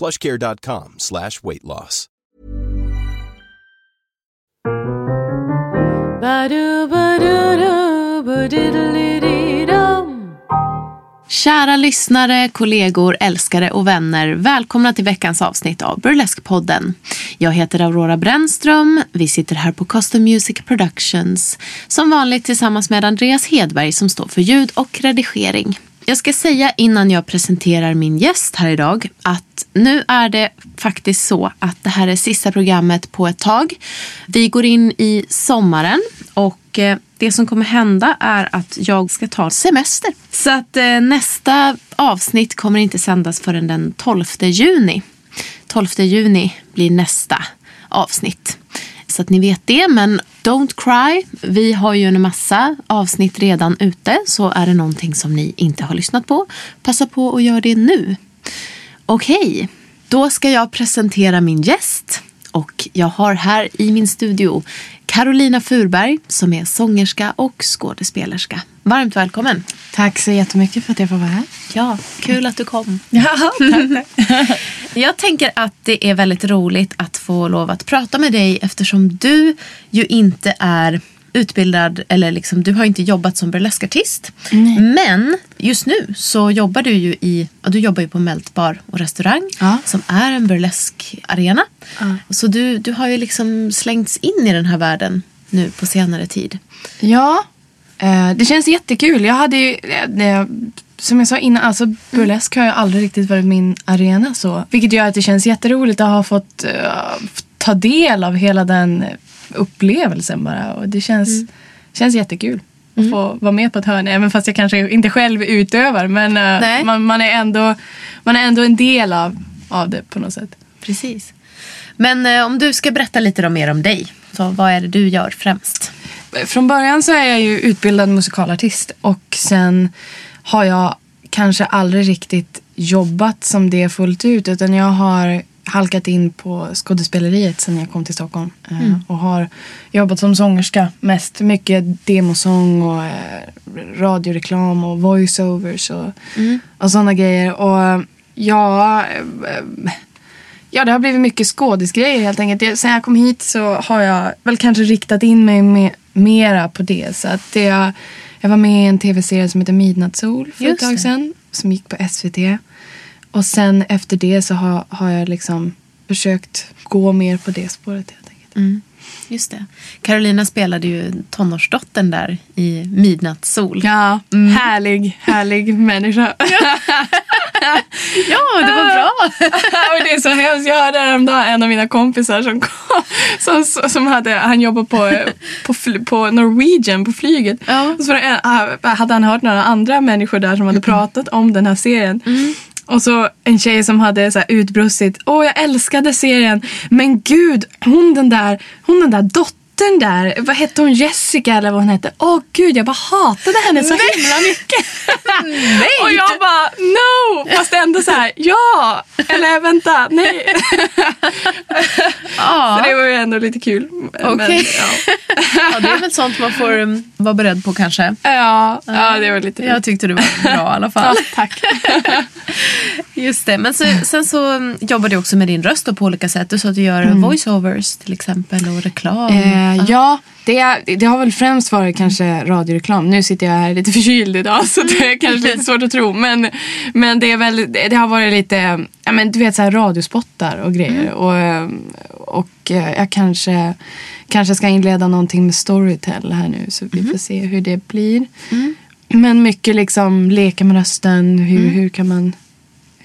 plushcare.com slash weight loss. Kära lyssnare, kollegor, älskare och vänner. Välkomna till veckans avsnitt av Burleskpodden. Jag heter Aurora Brännström. Vi sitter här på Custom Music Productions. Som vanligt tillsammans med Andreas Hedberg som står för ljud och redigering. Jag ska säga innan jag presenterar min gäst här idag att nu är det faktiskt så att det här är sista programmet på ett tag. Vi går in i sommaren och eh, det som kommer hända är att jag ska ta semester. Så att eh, nästa avsnitt kommer inte sändas förrän den 12 juni. 12 juni blir nästa avsnitt. Så att ni vet det. Men don't cry. Vi har ju en massa avsnitt redan ute. Så är det någonting som ni inte har lyssnat på, passa på att göra det nu. Okej, då ska jag presentera min gäst. Och jag har här i min studio Carolina Furberg som är sångerska och skådespelerska. Varmt välkommen. Tack så jättemycket för att jag får vara här. Ja, kul att du kom. Ja, tack. Jag tänker att det är väldigt roligt att få lov att prata med dig eftersom du ju inte är utbildad eller liksom, du har inte jobbat som burleskartist. Men just nu så jobbar du ju i, du jobbar ju på Melt Bar och restaurang Ja. som är en burleskarena. Ja. Så du, du har ju liksom slängts in i den här världen nu på senare tid. ja, eh, det känns jättekul. Jag hade ju, eh, som jag sa innan, alltså burlesk har ju aldrig riktigt varit min arena så. Vilket gör att det känns jätteroligt att ha fått eh, ta del av hela den upplevelsen bara. Och det känns, känns jättekul. Att få vara med på ett hörn, även fast jag kanske inte själv utövar. Men Nej. man, man, är ändå, man är ändå en del av, av det på något sätt. Precis. Men eh, om du ska berätta lite mer om dig. Så vad är det du gör främst? Från början så är jag ju utbildad musikalartist och sen har jag kanske aldrig riktigt jobbat som det fullt ut utan jag har halkat in på skådespeleriet sen jag kom till Stockholm eh, och har jobbat som sångerska mest. Mycket demosång och eh, radioreklam och voiceovers och, och sådana grejer. Och ja, eh, Ja, det har blivit mycket skådisgrejer helt enkelt. Sen jag kom hit så har jag väl kanske riktat in mig me- mera på det. Så att det, jag, var med i en tv-serie som heter Midnattssol för Just ett tag det. sedan. Som gick på SVT. Och sen efter det så har, har jag liksom försökt gå mer på det spåret helt enkelt. Just det. Carolina spelade ju tonårsdottern där i Midnattssol. Ja, härlig, härlig människa. Ja, det var bra. och det är så hemskt. Jag hörde häromdagen en av mina kompisar som, kom, som, som hade, han jobbar på, på, på Norwegian på flyget. Ja. Och så ah, hade han hört några andra människor där som hade pratat om den här serien. Och så en tjej som hade så här utbrustit. Åh, jag älskade serien. Men gud, hon den där, hon den där dottern där, vad hette hon? Jessica eller vad hon hette? Åh gud, jag bara hatade henne så himla mycket. Nej! Och jag bara no! Fast ändå så här, ja! Eller vänta, nej. Så Ja. det var ju ändå lite kul. Okej. ja. Ja, det är väl sånt man får um, vara beredd på kanske. Ja, ja, det var lite Jag tyckte det var bra i alla fall. Ja, tack. Just det. Men så, sen så jobbar du också med din röst på olika sätt. Du sa att du gör voiceovers till exempel och reklam. Eh, ja, det, det har väl främst varit kanske radioreklam. Nu sitter jag här lite förkyld idag så det är kanske lite svårt att tro. Men, men det, är väl, det, har varit lite, ja, men du vet så här radiospottar och grejer. Och, eh, och eh, jag kanske, kanske ska inleda någonting med Storytel här nu så vi får se hur det blir. Men mycket liksom leka med rösten. Hur, hur, kan man,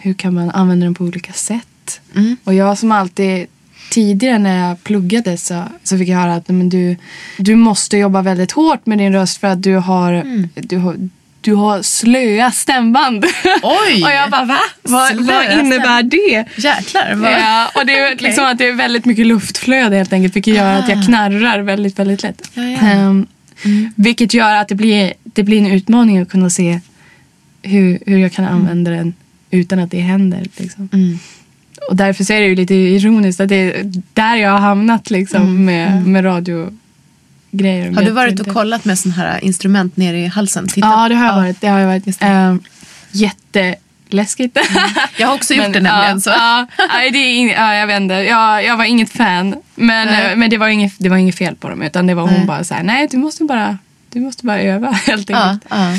hur kan man använda den på olika sätt? Mm. Och jag som alltid tidigare när jag pluggade så, så fick jag höra att men du, du måste jobba väldigt hårt med din röst för att du har, Mm. du har, du har slöa stämband. Oj! och jag bara va? Vad, vad innebär det? Jäklar. Vad... Ja, och det är Okej. liksom att det är väldigt mycket luftflöde helt enkelt vilket gör att jag knarrar väldigt, väldigt lätt. Ah. Ja, ja. Ehm, Vilket gör att det blir, det blir en utmaning att kunna se hur, hur jag kan använda den utan att det händer. Liksom. Mm. Och därför så är det ju lite ironiskt att det är där jag har hamnat liksom, med, med radiogrejer. Har du varit och kollat med sån här instrument nere i halsen? Titta. Ja, det har jag varit. Det har jag varit. Just det. Ehm, jätteläskigt. Jag har också gjort Men, det nämligen. ja, så. Ja, nej, det är ing, ja, jag inte. Jag, jag var inget fan. Men, Nej. eh, men det, var inget, det var inget fel på dem. Utan det var Nej. hon bara så här, nej du måste bara, du måste bara öva helt Ja, enkelt. ja.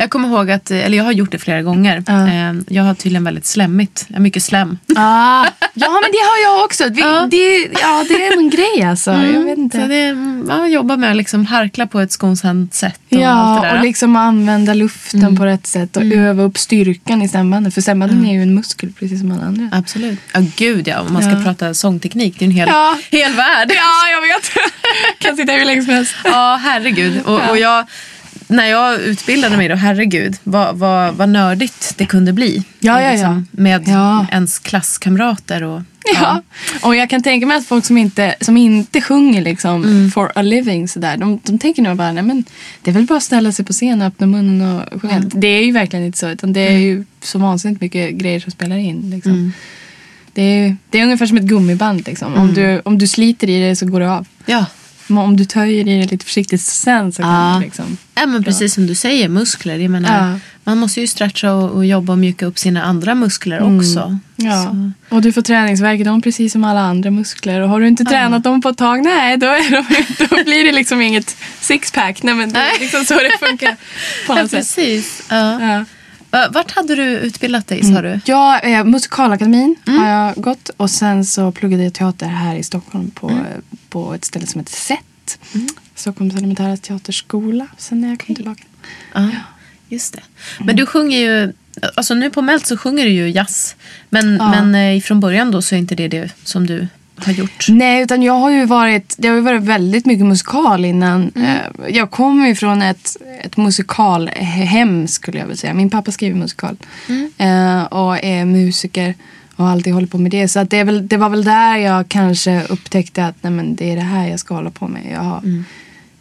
Jag kommer ihåg att, eller jag har gjort det flera gånger. Ja. Eh, Jag har tydligen väldigt slemmigt. Jag har mycket slem. Ah. Ja, men det har jag också. Vi, Ja. Det, ja, det är en grej alltså. Jag vet inte. Så det, man jobbar med att liksom harkla på ett skonsamt sätt. Och Ja. Mm. och liksom använda luften på rätt sätt och öva upp styrkan i stämbanden. För stämbanden är ju en muskel precis som alla andra. Absolut. Ja, gud ja. Om man ska Ja. prata sångteknik. Det är en hel, Ja. hel värld. Ja, jag vet. kan sitta hur länge som helst. Ja, herregud. Och, och jag, när jag utbildade mig då, herregud, vad, vad, vad nördigt det kunde bli. liksom, Ja, ja, ja. Med Ja. ens klasskamrater. Och, Ja. Och jag kan tänka mig att folk som inte, som inte sjunger liksom for a living sådär, de, de tänker nog bara, nej men det är väl bara att ställa sig på scen och öppna munnen och sjunga. Det är ju verkligen inte så, utan det är ju så vansinnigt mycket grejer som spelar in. Liksom. Det, är, det är ungefär som ett gummiband. Liksom. Om, du, om du sliter i det så går det av. Ja. Men om du töjer i det lite försiktigt sen så kan Ja. det liksom... Ja, men precis som du säger, muskler. Jag menar, Ja. Man måste ju stretcha och, och jobba och mjuka upp sina andra muskler också. Mm. Ja. Så. Och du får träningsvärk i dem precis som alla andra muskler. Och har du inte tränat dem på ett tag, nej då, är de, då blir det liksom inget sixpack. Nej men det är liksom så det funkar på Ja, något sätt. precis. Ja. Ja. Va- Vart hade du utbildat dig, sa du? Ja, eh, Musikalakademin har jag gått och sen så pluggade jag teater här i Stockholm på, eh, på ett ställe som heter SET. Stockholms elementära teaterskola. Sen när jag kom tillbaka. Ja, just det. Men du sjunger ju, alltså nu på Melt så sjunger du ju jazz. Men, Ja. men eh, från början då så är inte det det som du har gjort. Nej, utan jag har ju varit, det har ju varit väldigt mycket musikal innan. Eh, Jag kommer ju från ett, ett musikalhem skulle jag vilja säga. Min pappa skriver musikal eh, och är musiker och har alltid hållit på med det. Så att det, väl, det var väl där jag kanske upptäckte att nej, men det är det här jag ska hålla på med. Jag har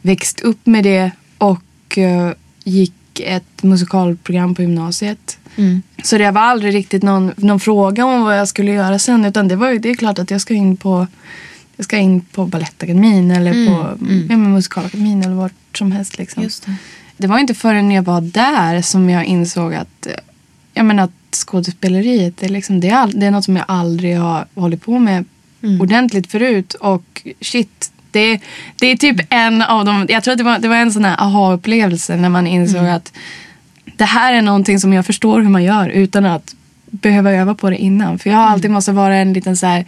växt upp med det och eh, gick ett musikalprogram på gymnasiet. Mm. Så det var aldrig riktigt någon, någon fråga om vad jag skulle göra sen. Utan det var ju det är klart att jag ska in på jag ska in på Balettakademin eller Mm, på Ja, men Musikalakademin eller vart som helst. Liksom. Just det. Det var inte förrän jag var där som jag insåg att, jag menar, att skådespeleriet är, liksom, det, är all, det är något som jag aldrig har hållit på med Mm. ordentligt förut. Och shit, det, det är typ en av de... Jag tror att det var, det var en sån här aha-upplevelse när man insåg Mm. att det här är någonting som jag förstår hur man gör utan att behöva öva på det innan. För jag har Mm. alltid måste vara en liten så här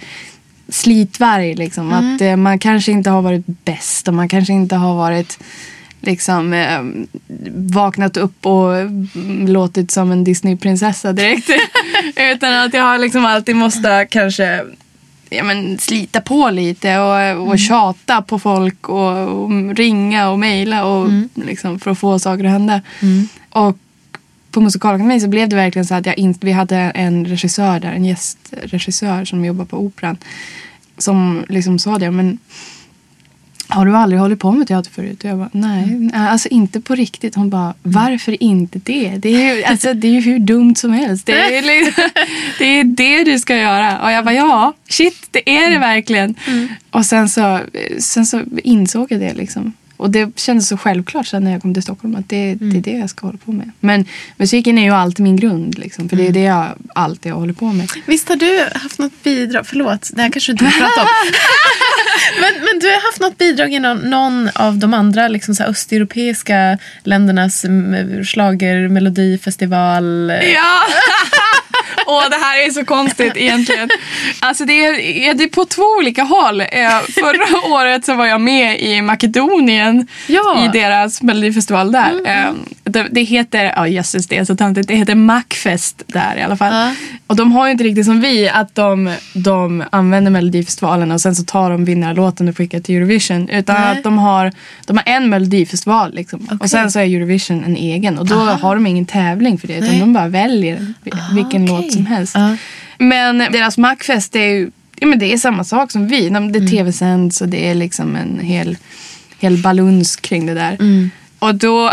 slitvarg. Liksom. Mm. Att eh, man kanske inte har varit bäst och man kanske inte har varit liksom eh, vaknat upp och mm, låtit som en Disneyprinsessa direkt. Utan att jag har liksom alltid måste kanske ja, men, slita på lite och, och tjata på folk och, och ringa och mejla och liksom, för att få saker att hända. Och på Musikalakademin så blev det verkligen så att jag in, vi hade en regissör där, en gästregissör som jobbar på Operan. Som liksom sa det, men har du aldrig hållit på med teater förut? Och jag bara, nej, nej, alltså inte på riktigt. Hon bara, varför inte det? Det är ju, alltså, det är ju hur dumt som helst. Det är, liksom, det är det du ska göra. Och jag bara, ja, shit, det är det verkligen. Och sen så, sen så insåg jag det liksom. Och det kändes så självklart sen när jag kom till Stockholm att det, det är det jag ska hålla på med. Men musiken är ju alltid min grund liksom. För det är det jag alltid hållit på med. Visst har du haft något bidrag? Förlåt, det här kanske du inte vill prata om. men, men du har haft något bidrag i någon, någon av de andra liksom så östeuropeiska ländernas mm, schlagermelodifestival? Ja! Åh, det här är så konstigt egentligen. Alltså det är, det är på två olika håll. Eh, förra året så var jag med i Makedonien Ja. i deras melodifestival där. Eh, det, det heter, ja jösses det är så töntigt, det heter Macfest där i alla fall. Ja. Och de har ju inte riktigt som vi att de, de använder melodifestivalen och sen så tar de vinnarlåten och skickar till Eurovision. Utan Nej. att de har, de har en melodifestival liksom. Okej. Och sen så är Eurovision en egen. Och då har de ingen tävling för det utan Nej. de bara väljer vi- vilken okej. låt som helst. Ja. Men deras Macfest är ju ja, men det är samma sak som vi. De- Det Mm. tv-sänds och det är liksom en hel, hel baluns kring det där. Mm. Och då,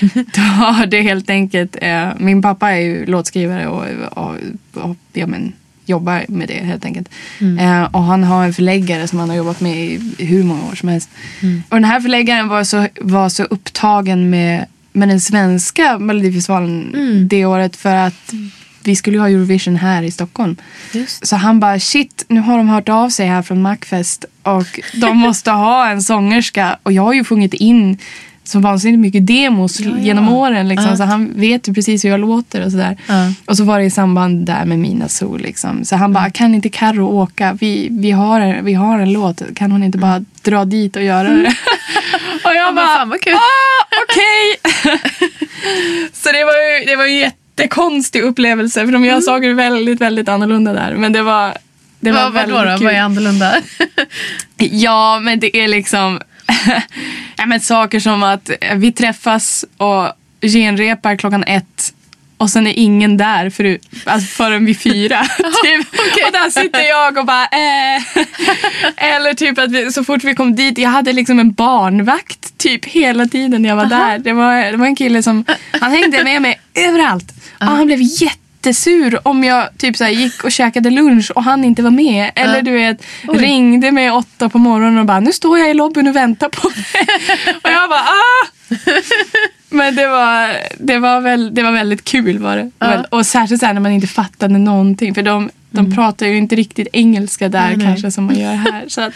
då har det helt enkelt, eh, min pappa är ju låtskrivare och, och, och ja, men, jobbar med det helt enkelt. Mm. Eh, och han har en förläggare som han har jobbat med i hur många år som helst. Mm. Och den här förläggaren var så, var så upptagen med, med den svenska melodifestivalen Mm. det året för att vi skulle ju ha Eurovision här i Stockholm. Just. Så han bara shit, nu har de hört av sig här från Macfest och de måste ha en sångerska. Och jag har ju sjungit in så vansinnigt mycket demos Ja, ja. genom åren. Liksom. Ja. Så han vet ju precis hur jag låter och sådär. Ja. Och så var det i samband där med Mina Sol. Liksom. Så han bara, kan inte Carro åka? Vi, vi, har, en- vi har en låt. Kan hon inte bara dra dit och göra det? och jag bara, fan vad kul. ah, okej. så det var ju det var ju en jättekonstig upplevelse. För de gör saker väldigt, väldigt annorlunda där. Men det var, det var Vad, väldigt då? kul. Vad är annorlunda? Ja, men det är liksom ja, men saker som att vi träffas och genrepar klockan ett och sen är ingen där för, alltså förrän vid fyra. typ. Och där sitter jag och bara eh. Eller typ att vi, så fort vi kom dit, jag hade liksom en barnvakt typ hela tiden när jag var där. Det var, det var en kille som, han hängde med mig överallt. Och han blev jättesur om jag typ så gick och käkade lunch och han inte var med. Eller du vet, ringde mig åtta på morgonen och bara nu står jag i lobbyn och väntar på dig. och jag bara ah! Men det var, det, var väl, det var väldigt kul var det. Ja. Och särskilt så här när man inte fattade någonting. För de, de pratar ju inte riktigt engelska där Nej, nej. kanske som man gör här. Så att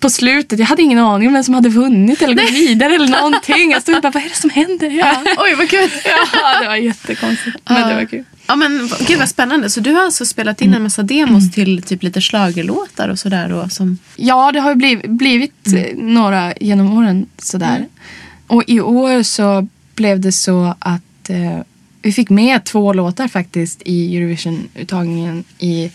på slutet, jag hade ingen aning om vem som hade vunnit eller gått vidare eller någonting. Jag stod och bara, vad är det som händer? Ja, Oj, vad kul. ja det var jättekonstigt. Men det var kul. Ja, men gud vad spännande. Så du har alltså spelat in en massa demos till typ lite schlagerlåtar och sådär? Som... Ja, det har ju blivit, blivit Mm. några genom åren sådär. Och i år så blev det så att eh, vi fick med två låtar faktiskt i Eurovision-uttagningen i,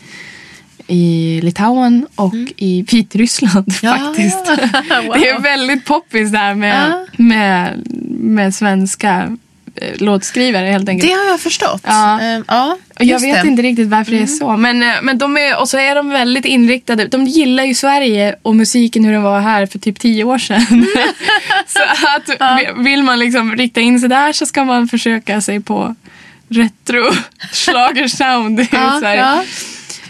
i Litauen och i Vitryssland Mm. Ja, faktiskt. wow. Det är väldigt poppis där med, Ja. med, med svenska låtskrivare helt enkelt. Det har jag förstått. Ja. Ehm, ja Och jag vet det. inte riktigt varför det är så. Men, eh, men de är, och så är de väldigt inriktade. De gillar ju Sverige och musiken hur den var här för typ tio år sedan. så att vi- vill man liksom rikta in sig där så ska man försöka sig på retro schlagersound Ja, ja.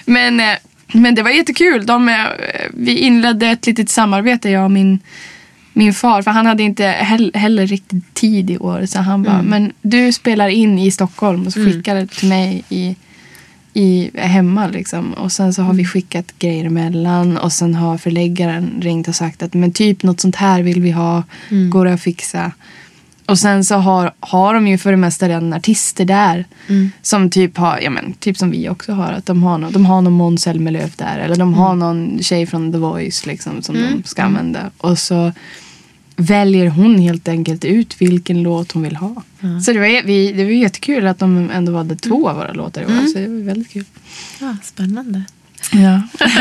Men, eh, men det var jättekul. De, eh, vi inledde ett litet samarbete, jag och min, min far. För han hade inte hell- heller riktigt tid i år. Så han bara, men du spelar in i Stockholm och så skickar det till mig i, i, hemma. Liksom. Och sen så har vi skickat grejer emellan. Och sen har förläggaren ringt och sagt att men typ något sånt här vill vi ha. Går det att fixa? Och sen så har, har de ju för det mesta redan artister där. Som typ har, ja men typ som vi också har. Att de har, de har någon Måns Zelmerlöw där. Eller de har någon tjej från The Voice liksom som de ska använda. Och så väljer hon helt enkelt ut vilken låt hon vill ha. Så det var, vi, det var jättekul att de ändå valde två av våra låtar i år. Så det var väldigt kul. Ja, spännande. Ja.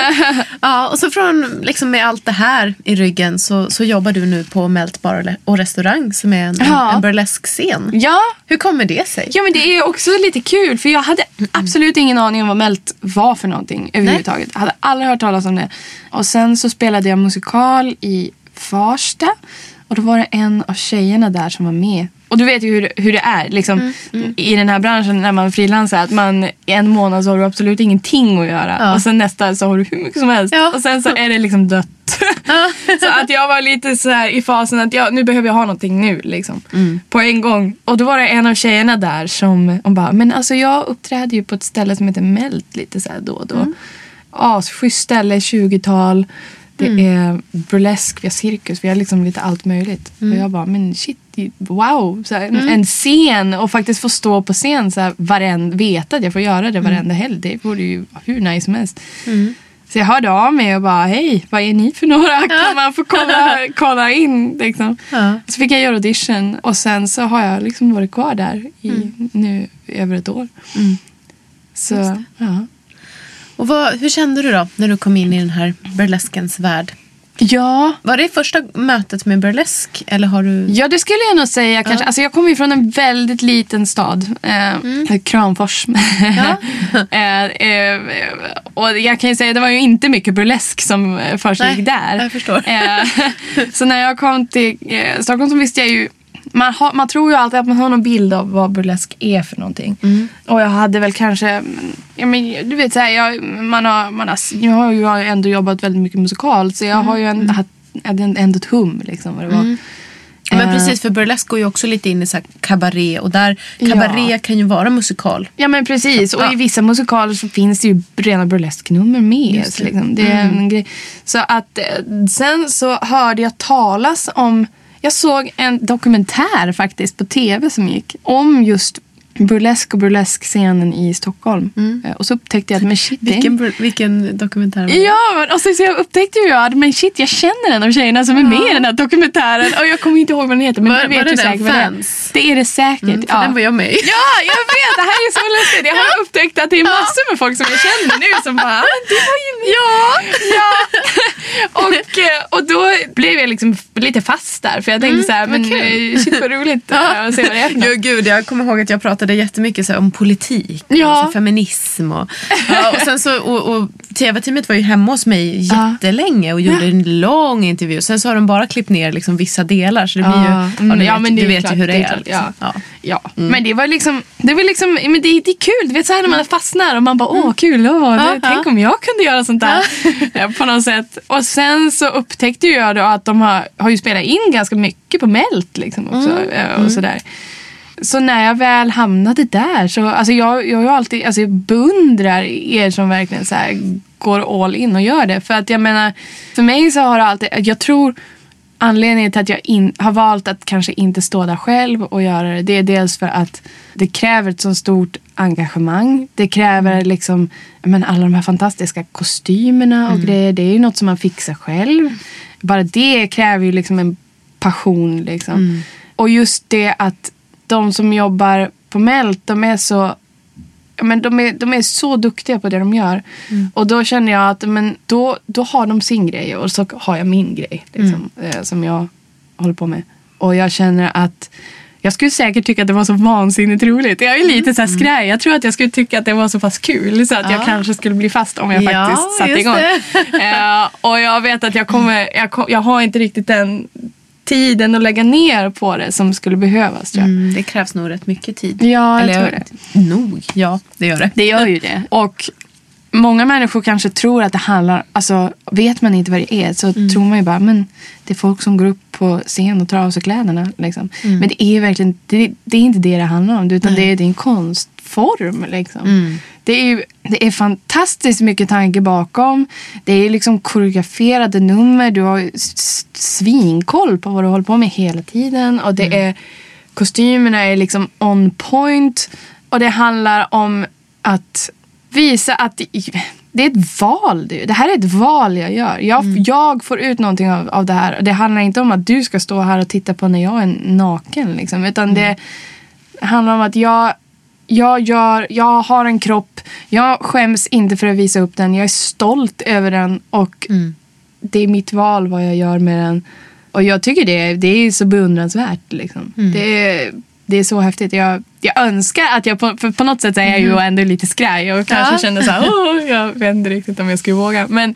Ja, och så från, liksom med allt det här i ryggen så, så jobbar du nu på Melt Bar och restaurang som är en, Ja. en burlesk-scen. ja, Hur kommer det sig? Ja men det är också lite kul för jag hade absolut ingen aning om vad Melt var för någonting överhuvudtaget. Jag hade aldrig hört talas om det. Och sen så spelade jag musikal i Farsta. Och då var det en av tjejerna där som var med. Och du vet ju hur, hur det är liksom, Mm, i den här branschen när man frilansar. Att man, en månad så har du absolut ingenting att göra. Ja. Och sen nästa så har du hur mycket som helst. Ja. Och sen så är det liksom dött. så att jag var lite så här i fasen att jag, nu behöver jag ha någonting nu. Liksom, Mm. På en gång. Och då var det en av tjejerna där som hon bara, men alltså jag uppträder ju på ett ställe som heter Melt lite så här då och då. Mm. Asschysst ställe, 20-tal. Det Mm. är burlesk, vi har cirkus, vi har liksom lite allt möjligt. Mm. Och jag bara, men shit, wow. Så här, En scen och faktiskt få stå på scen så här, varenda, veta att jag får göra det varenda helg. Det vore ju hur nice som helst. Mm. Så jag hörde av mig och bara, hej, vad är ni för några? Kan man få kolla, kolla in? Liksom. Ja. Så fick jag göra audition och sen så har jag liksom varit kvar där i nu över ett år. Mm. Så, ja. Och vad, hur kände du då när du kom in i den här burleskens värld? Ja, Var det första mötet med burlesk? Eller har du... ja, det skulle jag nog säga. Kanske. Alltså, jag kommer ju från en väldigt liten stad. Eh, Kramfors. Ja. eh, eh, och jag kan ju säga det var ju inte mycket burlesk som försiggick där. jag förstår. Eh, så när jag kom till eh, Stockholm så visste jag ju man, har, man tror ju alltid att man har någon bild av vad burlesk är för någonting. Mm. Och jag hade väl kanske, ja, men, du vet så här, jag, man har, man har, jag har ju ändå jobbat väldigt mycket musikalt så jag har ju en, haft, hade ändå ett hum liksom vad det var. Ja, Men Eh, precis, för burlesk går ju också lite in i så här kabaré. Och där, kabaré Ja. kan ju vara musikal. Ja men precis. Och Ja. i vissa musikaler så finns det ju rena burlesknummer med. Just det. Liksom. det är en grej. Så att eh, sen så hörde jag talas om, jag såg en dokumentär faktiskt på tv som gick om just burlesk och burleskscenen i Stockholm. Eh, Och så upptäckte jag att men shit, Vilken, vilken dokumentär var det? Ja, men, och så, så jag upptäckte ju att men shit, jag känner en av tjejerna som är med i den här dokumentären. Och jag kommer inte ihåg vad den heter, men Var- du vet var det den säkert vad det är. Fans? Det är det säkert. Mm, för ja. den var jag med i. Ja, jag vet! Det här är så lustigt. Jag har upptäckt att det är massor med folk som jag känner nu som bara "Ah, det var ju Ja! ja. Och, eh, och då blev jag liksom lite fast där. För jag tänkte så här, men kul. eh, shit vad roligt att se vad det är för något. Jo, gud, jag kommer ihåg att jag pratade jättemycket så här, om politik Ja. och så feminism. Och, ja, och, sen så, och, och tv-teamet var ju hemma hos mig jättelänge och gjorde Ja. en lång intervju. Sen så har de bara klippt ner liksom vissa delar så det blir ju, mm, du ja, men du vet ju hur det är klart, liksom. ja. Ja. Ja, men det var liksom, det var liksom, men det, det är kul. Du vet så här när man fastnar och man bara åh kul, åh, det, tänk om jag kunde göra sånt där. På något sätt. Och sen så upptäckte jag då att de har, har ju spelat in ganska mycket på Melt liksom också. eh, Och sådär. Så när jag väl hamnade där så, alltså jag, jag alltid, alltså jag beundrar er som verkligen så här går all in och gör det. För att jag menar, för mig så har det alltid, jag tror anledningen till att jag in, har valt att kanske inte stå där själv och göra det, det är dels för att det kräver ett så stort engagemang. Det kräver liksom, jag menar, alla de här fantastiska kostymerna och grejer. Det är ju något som man fixar själv. Bara det kräver ju liksom en passion. Liksom. Och just det att de som jobbar på Melt, de är så men de, är, de är så duktiga på det de gör. Och då känner jag att men då, då har de sin grej och så har jag min grej liksom, eh, som jag håller på med. Och jag känner att jag skulle säkert tycka att det var så vansinnigt roligt. Jag är lite så här skraj. Jag tror att jag skulle tycka att det var så pass kul så att jag Ja. kanske skulle bli fast om jag Ja, faktiskt satte igång. Eh, och jag vet att jag kommer, jag, jag har inte riktigt den tiden att lägga ner på det som skulle behövas tror jag. Mm, det krävs nog rätt mycket tid. Ja, jag Eller, tror det. Nog, ja det gör det. Det gör ju det. Och många människor kanske tror att det handlar, alltså vet man inte vad det är så tror man ju bara, men det är folk som går upp på scen och tar av sig kläderna. Liksom. Men det är verkligen, det, det är inte det det handlar om, utan det är, det är en konstform. Liksom. Det, är ju, det är fantastiskt mycket tanke bakom. Det är liksom koreograferade nummer. Du har svinkoll på vad du håller på med hela tiden. Och det är, kostymerna är liksom on point. Och det handlar om att visa att det är ett val. Du. Det här är ett val jag gör. Jag, jag får ut någonting av, av det här. Det handlar inte om att du ska stå här och titta på när jag är naken. Liksom, utan det handlar om att jag, jag, gör, jag har en kropp. Jag skäms inte för att visa upp den. Jag är stolt över den. Och det är mitt val vad jag gör med den. Och jag tycker det, det är så beundransvärt. Liksom. Det, är, det är så häftigt. Jag, jag önskar att jag på, för på något sätt är jag ju ändå lite skraj och kanske Ja. känner så här, "Åh, jag vet inte riktigt om jag skulle våga. Men,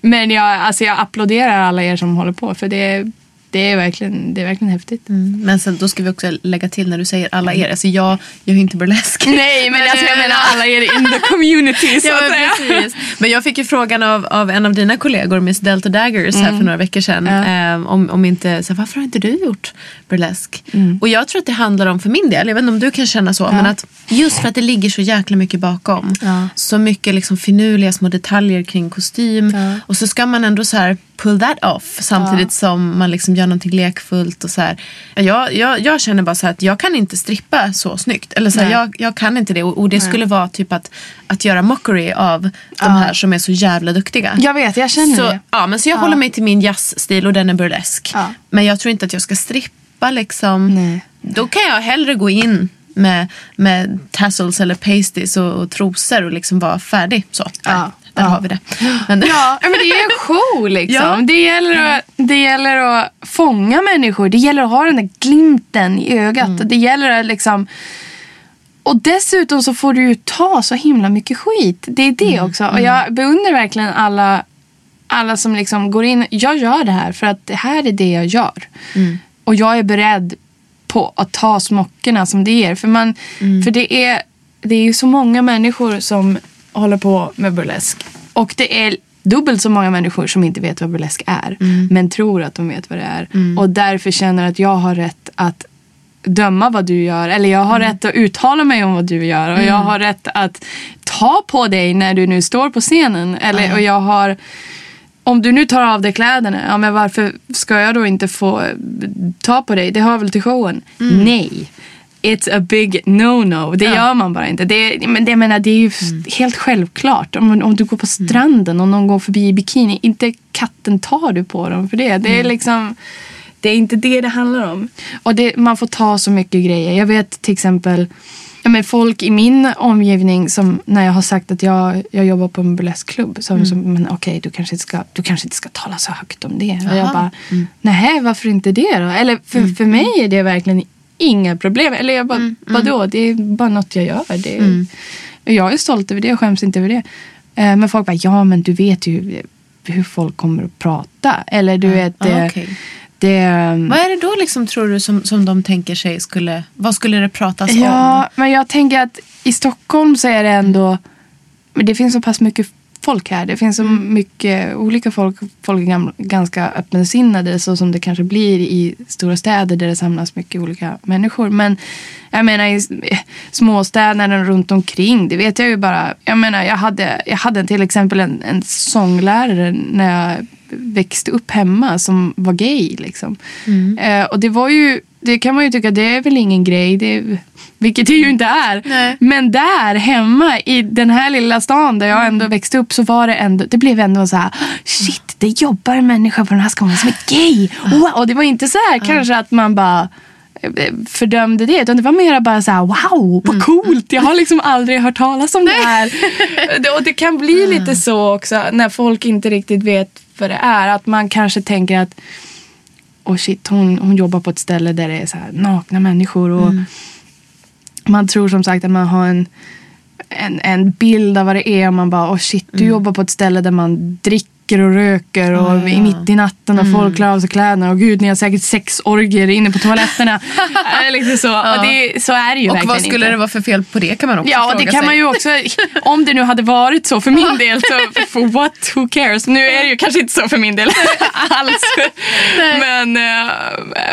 Men jag, alltså jag applåderar alla er som håller på för det, det, är, verkligen, det är verkligen häftigt. Mm. Men sen, då ska vi också lägga till när du säger alla er. Alltså jag gör ju inte burlesk. Nej, men alltså jag menar alla er in the community så Ja, men, precis. men jag fick ju frågan av, av en av dina kollegor, Miss Delta Daggers, här för några veckor sedan. Eh, om, om inte, så här, varför har inte du gjort burlesk? Och jag tror att det handlar om, för min del, jag vet inte om du kan känna så, men att just för att det ligger så jäkla mycket bakom. Ja. Så mycket liksom finurliga små detaljer kring kostym. Ja. Och så ska man ändå så här pull that off samtidigt som man liksom gör någonting lekfullt. Och så här. Jag, jag, jag känner bara så att jag kan inte strippa så snyggt. Eller så här, Nej. jag, jag kan inte det. Och, och det skulle vara typ att, att göra mockery av de här som är så jävla duktiga. Jag vet, jag känner så, det. Ja, men så jag håller mig till min jazzstil och den är burlesk. Ja. Men jag tror inte att jag ska strippa liksom. Nej. Då kan jag hellre gå in med, med tassels eller pasties och, och trosor och liksom vara färdig. Så, Ja. Där Ja. har vi det. Men, Ja, men det är en show liksom. Ja. Det, gäller att, det gäller att fånga människor. Det gäller att ha den där glimten i ögat. Mm. Det gäller att liksom... Och dessutom så får du ju ta så himla mycket skit. Det är det Mm. också. Och jag beundrar verkligen alla, alla som liksom går in. Jag gör det här för att det här är det jag gör. Mm. Och jag är beredd på att ta smockorna som det ger. För, man, Mm. för det, är, det är ju så många människor som håller på med burlesk. Och det är dubbelt så många människor som inte vet vad burlesk är. Mm. Men tror att de vet vad det är. Och därför känner att jag har rätt att döma vad du gör. Eller jag har rätt att uttala mig om vad du gör. Och jag har rätt att ta på dig när du nu står på scenen. Eller, Och jag har... Om du nu tar av dig kläderna, ja, men varför ska jag då inte få ta på dig? Det hör väl till showen? Nej. It's a big no-no. Det gör man bara inte. Det, men det, menar, det är ju helt självklart. Om, om du går på stranden och någon går förbi i bikini, inte katten tar du på dem för det. Det är liksom... Det är inte det det handlar om. Och det, man får ta så mycket grejer. Jag vet till exempel ja, men folk i min omgivning som när jag har sagt att jag, jag jobbar på en burleskklubb. Så, mm. så, men okej, du, kanske ska, du kanske inte ska tala så högt om det. Och jag bara, nej varför inte det då? Eller för, för mig är det verkligen inga problem. Eller jag bara, vadå? Det är bara något jag gör. Det är, Jag är stolt över det och skäms inte över det. Eh, Men folk bara, ja men du vet ju hur folk kommer att prata. Eller du vet, Ja, det, okej. det, Vad är det då liksom tror du som, som de tänker sig skulle, vad skulle det pratas om? Ja, men jag tänker att i Stockholm så är det ändå... Men det finns så pass mycket folk här. Det finns så mycket olika folk. Folk är ganska öppensinnade så som det kanske blir i stora städer där det samlas mycket olika människor. Men jag menar i småstäderna runt omkring, det vet jag ju bara. Jag menar, jag hade, jag hade till exempel en, en sånglärare när jag växte upp hemma som var gay. Liksom. Eh, och det var ju, det kan man ju tycka, det är väl ingen grej. Det, vilket det ju inte är. Nej. Men där hemma i den här lilla stan där jag ändå växte upp så var det ändå, det blev ändå så här, shit det jobbar en människa på den här skolan som är gay. Wow. Och det var inte så här kanske att man bara eh, fördömde det. Utan det var mer bara så här, wow vad coolt. Jag har liksom aldrig hört talas om det här. Och det kan bli lite så också när folk inte riktigt vet vad det är. Att man kanske tänker att oh shit, hon, hon jobbar på ett ställe där det är så nakna människor. Och Man tror som sagt att man har en, en, en bild av vad det är. Och man bara, oh shit, du jobbar på ett ställe där man dricker och röker och Ja, ja. mitt i natten och folk klär av sig kläderna. Och gud, ni har säkert sex orgier inne på toaletterna. Äh, liksom så. Och det, så är det ju och verkligen vad skulle inte. det vara för fel på det kan man också Ja, och fråga det kan sig. man ju också. Om det nu hade varit så för min del, så for what, who cares? Nu är det ju kanske inte så för min del alls. Men, eh,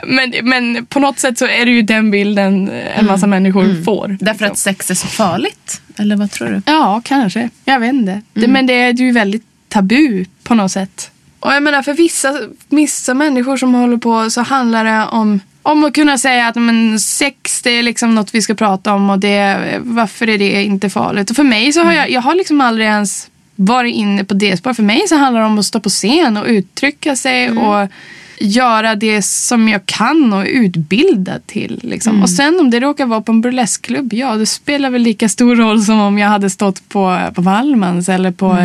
men, men på något sätt så är det ju den bilden en massa människor får. Därför att sex är så farligt? Eller vad tror du? Ja, kanske. Jag vet inte. Det, men det är ju väldigt tabu på något sätt. Och jag menar för vissa, vissa människor som håller på så handlar det om om att kunna säga att men, sex det är liksom något vi ska prata om och det, varför är det inte farligt? Och för mig så har jag, jag har liksom aldrig ens varit inne på det spåret. För mig så handlar det om att stå på scen och uttrycka sig och göra det som jag kan och är utbildad till. Liksom. Och sen om det råkar vara på en burleskklubb, ja det spelar väl lika stor roll som om jag hade stått på, på Wallmans eller på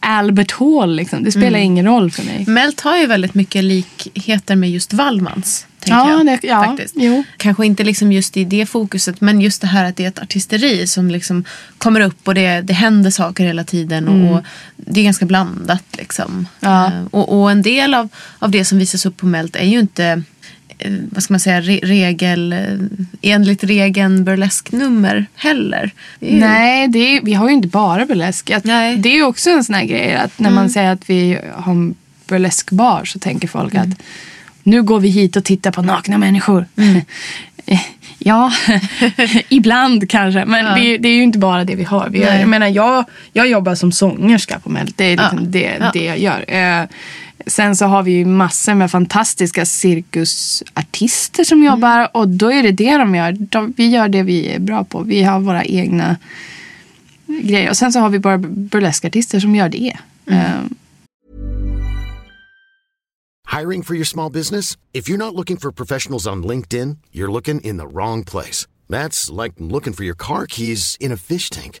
Albert Hall. Liksom. Det spelar ingen roll för mig. Melt har ju väldigt mycket likheter med just Wallmans. Tänker Ja, jag, det- ja, faktiskt. jo. Kanske inte liksom just i det fokuset men just det här att det är ett artisteri som liksom kommer upp och det, det händer saker hela tiden och, och det är ganska blandat. Liksom. Mm. Ja. Eh, Och, och en del av, av det som visas upp på Melt är ju inte vad ska man säga, re, regel, eh, enligt regeln burlesknummer heller. Det ju- Nej, det är, vi har ju inte bara burlesk. Att, Nej. Det är ju också en sån här grej att när man säger att vi har en burleskbar så tänker folk att nu går vi hit och tittar på nakna människor. Eh, ja, ibland kanske. Men vi, det är ju inte bara det vi har. Vi gör, jag, menar, jag, jag jobbar som sångerska på Melt. Det är liksom Ja. det, Ja. det jag gör. Sen så har vi ju massor med fantastiska cirkusartister som jobbar. Och då är det det de gör. De, vi gör det vi är bra på. Vi har våra egna grejer. Och sen så har vi bara burleskartister som gör det. Eh, Hiring for your small business? If you're not looking for professionals on LinkedIn, you're looking in the wrong place. That's like looking for your car keys in a fish tank.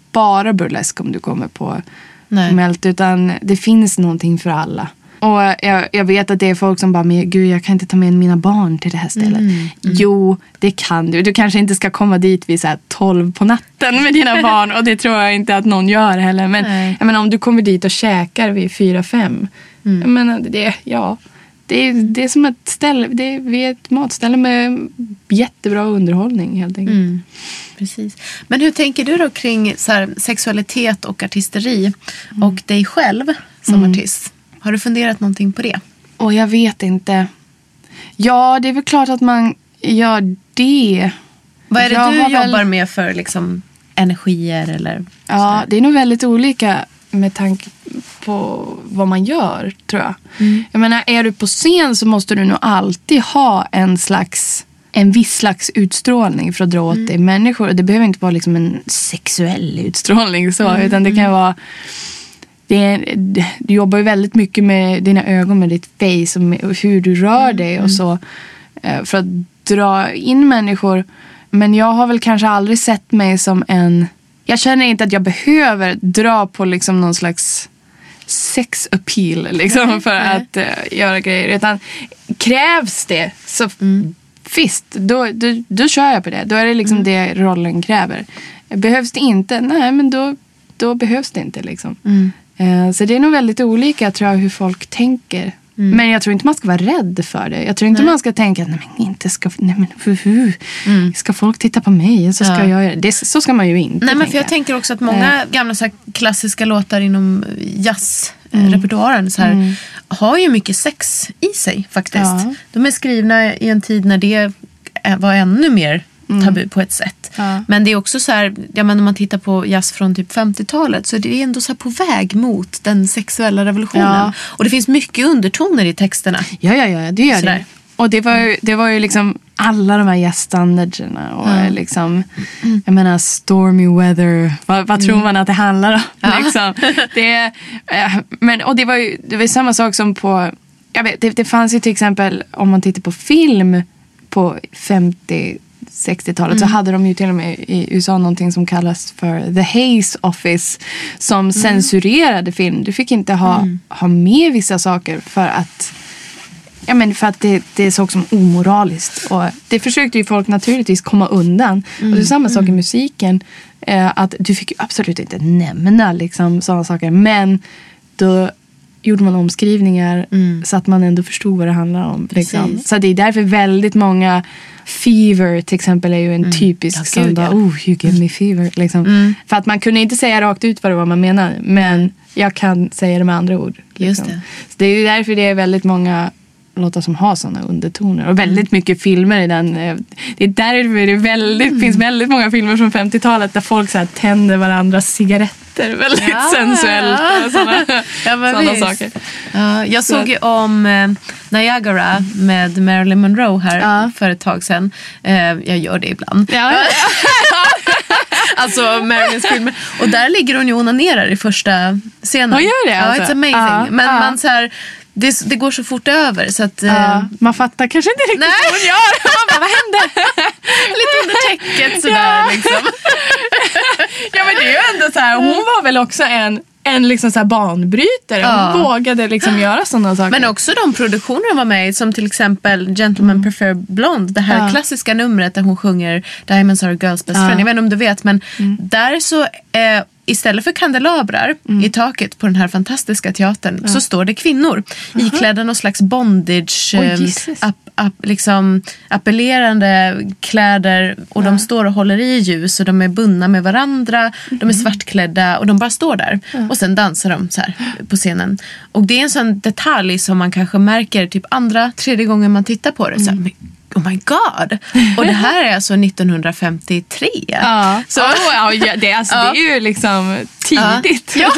bara burlesk om du kommer på Nej. Melt. Utan det finns någonting för alla. Och jag, jag vet att det är folk som bara, men gud jag kan inte ta med mina barn till det här stället. Jo, det kan du. Du kanske inte ska komma dit vid så här 12 på natten med dina barn. Och det tror jag inte att någon gör heller. Men Nej. jag menar, om du kommer dit och käkar vid 4-5. Jag menar, det, ja, det, är, det är som ett ställe. Det är, vi är ett matställe med jättebra underhållning helt enkelt. Mm. Precis. Men hur tänker du då kring så här, sexualitet och artisteri och dig själv som artist? Har du funderat någonting på det? Och jag vet inte. Ja, det är väl klart att man gör det. Vad är det Jag du har väl- jobbar med för liksom, energier? Eller, Ja, det är nog väldigt olika med tanke på vad man gör, tror jag. Jag menar, är du på scen så måste du nog alltid ha en slags en viss slags utstrålning för att dra åt dig människor. Det behöver inte vara liksom en sexuell utstrålning så, utan det kan vara det är, du jobbar ju väldigt mycket med dina ögon, med ditt face och, med, och hur du rör dig och så. eh, För att dra in människor. Men jag har väl kanske aldrig sett mig som en... Jag känner inte att jag behöver dra på liksom någon slags sex appeal liksom, för att eh, göra grejer. Utan krävs det så visst, då, då, då kör jag på det. Då är det liksom det rollen kräver. Behövs det inte? Nej, men då, då behövs det inte. Liksom. Eh, Så det är nog väldigt olika tror jag hur folk tänker. Men jag tror inte man ska vara rädd för det. Jag tror inte man ska tänka att nej, men inte ska, nej, men, hu, hu, ska folk titta på mig så ska Ja. jag göra det. Så ska man ju inte Nej, men för jag tänker också att många gamla så klassiska låtar inom jazzrepertoaren så här, har ju mycket sex i sig faktiskt. Ja. De är skrivna i en tid när det eh, var ännu mer tabu på ett sätt. Ja. Men det är också så här, ja, men om man tittar på jazz från typ 50-talet så är det ändå så på väg mot den sexuella revolutionen. Ja. Och det finns mycket undertoner i texterna. Ja, ja, ja, det gör Sådär. det. Och det var ju, det var ju liksom alla de här jazzstandarderna. Och Ja. liksom, jag menar stormy weather. Vad, vad tror man att det handlar om? Liksom. Det, eh, men, och det var ju det var samma sak som på... Jag vet, det, det fanns ju till exempel om man tittar på film på 50 60-talet så hade de ju till och med i USA någonting som kallas för The Hays Office som censurerade film. Du fick inte ha, ha med vissa saker för att Ja, men för att det, det såg som omoraliskt. Och det försökte ju folk naturligtvis komma undan. Och det är samma sak i musiken. Eh, att du fick ju absolut inte nämna liksom, sådana saker. Men då gjorde man omskrivningar så att man ändå förstod vad det handlar om. Liksom. Så det är därför väldigt många Fever till exempel är ju en typisk Ja, sån ja. oh you give me fever. Liksom. För att man kunde inte säga rakt ut vad det var man menade. Men jag kan säga det med andra ord. Just det. Så det är ju därför det är väldigt många låtar som har sådana undertoner. Och väldigt mycket filmer i den. eh, Det är därför det är väldigt, finns väldigt många filmer från 50-talet där folk så här tänder varandras cigaretter väldigt Ja. sensuellt. Och sådana, Ja, sådana saker. Ja, jag såg ju om eh, Niagara med Marilyn Monroe här Ja. för ett tag sedan. Eh, jag gör det ibland. Ja, Alltså Marilyns filmer. Och där ligger hon ju och onanerar i första scenen. Ja, gör det, Ja, alltså? it's amazing. Ja, Men ja. man så här, det, det går så fort över så att... eh, ja, man fattar kanske inte riktigt Nej. vad hon gör. Man bara, vad hände? Lite under täcket sådär liksom. Ja men det är ju ändå så här, hon var väl också en, en liksom så banbrytare. Hon Ja. vågade liksom göra sådana saker. Men också de produktioner hon var med i som till exempel Gentlemen Prefer Blonde. Det här Mm. Ja. klassiska numret där hon sjunger Diamonds are a girl's best Ja. Mm. friend. Jag vet inte om du vet men där så eh, istället för kandelabrar i taket på den här fantastiska teatern så står det kvinnor iklädda någon slags bondage, Oj, eh, app, app, liksom appellerande kläder och de står och håller i ljus och de är bundna med varandra. De Mm. är svartklädda och de bara står där. Och sen dansar de så här på scenen. Och det är en sån detalj som man kanske märker typ andra, tredje gången man tittar på det. Så här, Mm. Oh my god! Och det här är alltså 1953. Ja, Så, oh, ja, ja, det, alltså, Ja. det är ju liksom tidigt. Ja.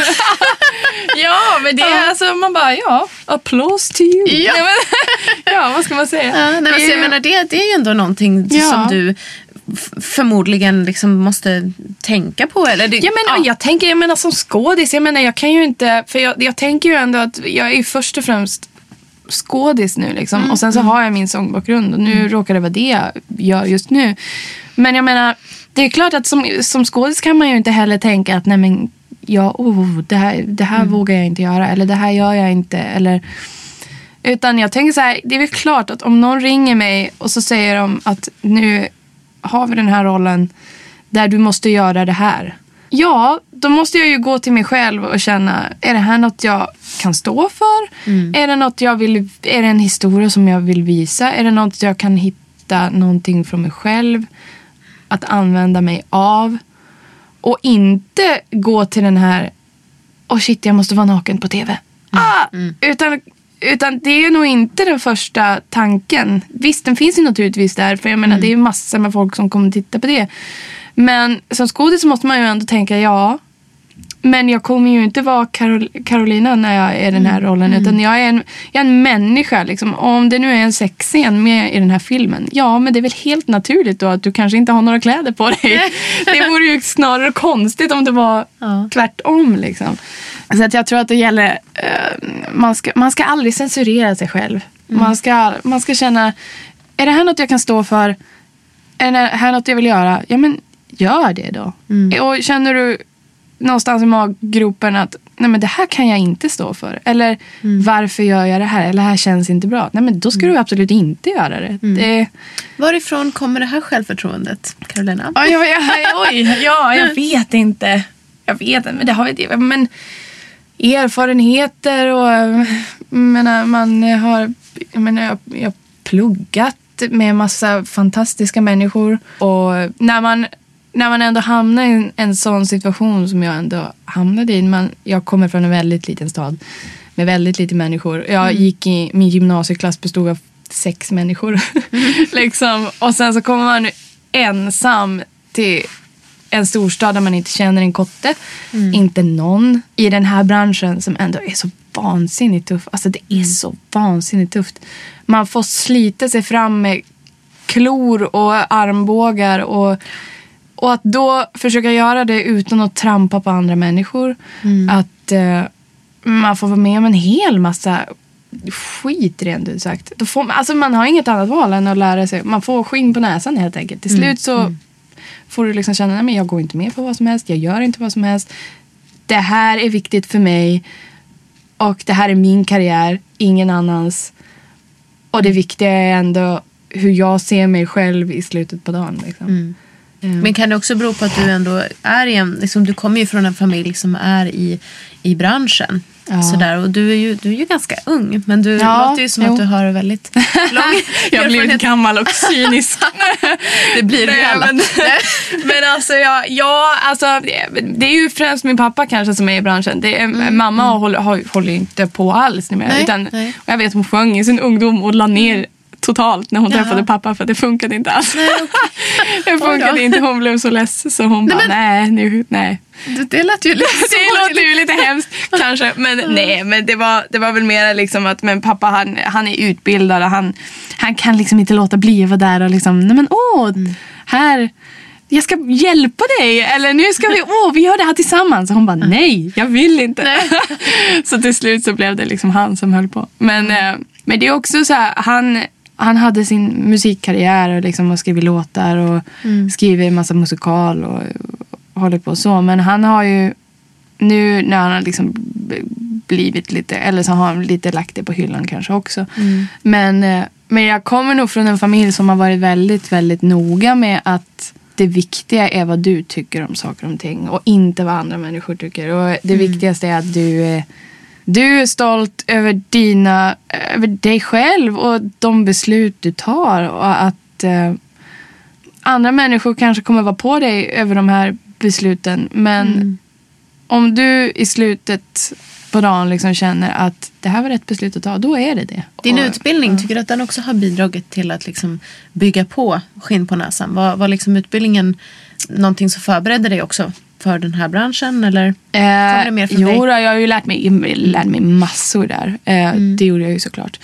ja, men det är alltså, man bara, ja, applås to you. Ja. men, ja vad ska man säga? Ja, nej, men, Det är jag menar, det, det är ju ändå någonting Ja. som du förmodligen liksom måste tänka på. Eller det, Ja, men, Jag tänker, jag menar som skådis, jag menar jag kan ju inte, för jag, jag tänker ju ändå att jag är först och främst skådis nu liksom. Och sen så har jag min sångbakgrund och nu råkar det vara det jag gör just nu. Men jag menar, det är klart att som, som skådis kan man ju inte heller tänka att nej men, ja, oh, det här, det här vågar jag inte göra eller det här gör jag inte. Eller, utan jag tänker så här, det är väl klart att om någon ringer mig och så säger de att nu har vi den här rollen där du måste göra det här. Ja, då måste jag ju gå till mig själv och känna, är det här något jag kan stå för? Är det något jag vill, är det en historia som jag vill visa? Är det något jag kan hitta någonting från mig själv att använda mig av? Och inte gå till den här, åh shit jag måste vara naken på tv. Ah, utan, utan det är nog inte den första tanken. Visst, den finns ju naturligtvis där. För jag menar, det är massor med folk som kommer titta på det. Men som skådis måste man ju ändå tänka, ja. Men jag kommer ju inte vara Carol- Carolina när jag är i den här rollen. Utan jag är en, jag är en människa. Liksom. Om det nu är en sexscen med i den här filmen. Ja, men det är väl helt naturligt då att du kanske inte har några kläder på dig. det vore ju snarare konstigt om det var Ja. tvärtom. Liksom. Så att jag tror att det gäller, eh, man, ska, man ska aldrig censurera sig själv. Man, ska, man ska känna, är det här något jag kan stå för? Är det här något jag vill göra? Ja men gör det då. Och känner du någonstans i maggropen att nej men det här kan jag inte stå för. Eller varför gör jag det här? Eller det här känns inte bra. Nej men då ska du absolut inte göra det. det Varifrån kommer det här självförtroendet, Carolina? Ja, jag, jag, oj, ja, jag vet inte. Jag vet inte, men det har vi Men erfarenheter och jag menar, man har jag, menar, jag, jag har pluggat med massa fantastiska människor. Och när man, när man ändå hamnar i en, en sån situation som jag ändå hamnade i. Man, jag kommer från en väldigt liten stad med väldigt lite människor. Jag gick i, min gymnasieklass bestod av sex människor. liksom. Och sen så kommer man ensam till en storstad där man inte känner en kotte. Inte någon i den här branschen som ändå är så vansinnigt tufft. Alltså det är så vansinnigt tufft. Man får slita sig fram med klor och armbågar och, och att då försöka göra det utan att trampa på andra människor. Att eh, man får vara med om en hel massa skit rent ut sagt. Då får, man- alltså man har inget annat val än att lära sig. Man får skinn på näsan helt enkelt. Till slut så får du liksom känna att jag går inte med på vad som helst. Jag gör inte vad som helst. Det här är viktigt för mig. Och det här är min karriär, ingen annans. Och det viktiga är ändå hur jag ser mig själv i slutet på dagen. Liksom. Men kan det också bero på att du ändå är i en, liksom, du kommer ju från en familj som är i, i branschen. Ja. Sådär, och du är, ju, du är ju ganska ung, men du Ja, låter ju som jo. att du har väldigt lång Jag har blivit gammal och cynisk. Det blir vi alla. Men, men alltså, ja, ja, alltså, det- är ju främst min pappa kanske som är i branschen. Det är, Mamma håller, har, håller inte på alls numera. Nej, Utan, nej. jag vet hon sjöng i sin ungdom och la ner totalt när hon Jaha. träffade pappa för det funkade inte alls. Nej, det Oj då. funkade inte. Hon blev så less så hon bara, men- nej, nu, nej. Det, det lät ju lite Det låter ju lite hemskt kanske. Men nej, men det var, det var väl mer liksom att men pappa han, han är utbildad och han, han kan liksom inte låta bli att vara där och liksom, nej men åh, här, jag ska hjälpa dig. Eller nu ska vi, åh, vi gör det här tillsammans. Och hon bara, nej, jag vill inte. så till slut så blev det liksom han som höll på. Men, eh, men det är också så här, han, han hade sin musikkarriär och, liksom, och skrivit låtar och skrivit en massa musikal och, och håller på så. Men han har ju nu när han har liksom blivit lite, eller så har han lite lagt det på hyllan kanske också. Men, eh, men jag kommer nog från en familj som har varit väldigt, väldigt noga med att det viktiga är vad du tycker om saker och ting och inte vad andra människor tycker. Och det viktigaste är att du du är stolt över, dina, över dig själv och de beslut du tar. Och att eh, andra människor kanske kommer vara på dig över de här besluten. Men om du i slutet på dagen liksom känner att det här var rätt beslut att ta, då är det det. Din Och- utbildning, tycker du att den också har bidragit till att liksom bygga på skinn på näsan? Var, var liksom utbildningen någonting som förberedde dig också för den här branschen? Eller? Kommer det mer från jo, dig? då, jag har ju lärt mig, lärt mig massor där. Eh, Mm. Det gjorde jag ju såklart.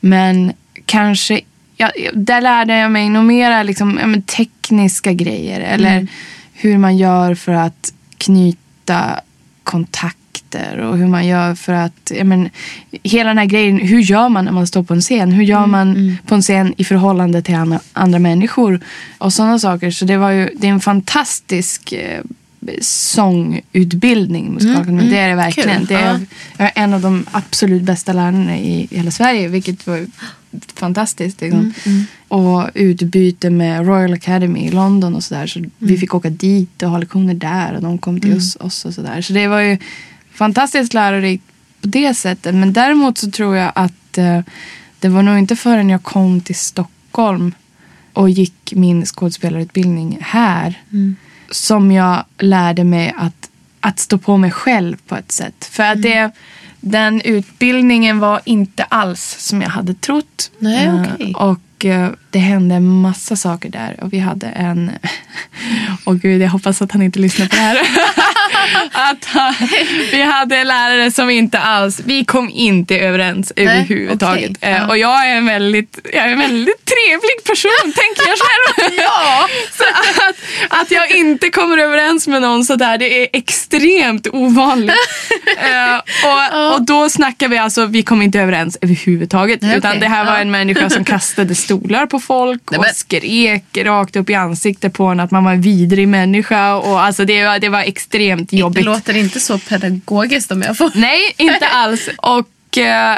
Men kanske, ja, där lärde jag mig nog mera liksom, ja, tekniska grejer. Eller Mm. hur man gör för att knyta kontakter. Och hur man gör för att, ja, men, hela den här grejen, hur gör man när man står på en scen? Hur gör Mm, man på en scen i förhållande till andra, andra människor? Och sådana saker. Så det var ju, det är en fantastisk sångutbildning. Musikalakademien. Det är det verkligen. Mm, kul. Det är, Ja. Jag är en av de absolut bästa lärarna i hela Sverige. Vilket var fantastiskt. Liksom. Mm, Och utbyte med Royal Academy i London och sådär. Så Mm. vi fick åka dit och ha lektioner där. Och de kom till oss, oss och sådär. Så det var ju fantastiskt lärorikt på det sättet. Men däremot så tror jag att eh, det var nog inte förrän jag kom till Stockholm och gick min skådespelarutbildning här som jag lärde mig att, att stå på mig själv på ett sätt. För att det, den utbildningen var inte alls som jag hade trott. Nej, Eh, okej. Och eh, det hände en massa saker där. Och vi hade en... Åh gud, jag hoppas att han inte lyssnar på det här. att, han- hade en lärare som inte alls... Vi kom inte överens överhuvudtaget. okej, Eh, ja. Och jag är en väldigt, jag är en väldigt trevlig person, tänker jag själv. ja. Så att, att jag inte kommer överens med någon sådär, det är extremt ovanligt. Eh, och, och då snackar vi alltså, vi kom inte överens överhuvudtaget. Nej, utan okej, det här var en människa som kastade stolar på folk Nej, och men- skrek rakt upp i ansiktet på en att man var en vidrig människa. Och alltså det, var, det var extremt Det jobbigt. låter inte så pedagogiskt om jag får... Nej, inte alls. Och, eh,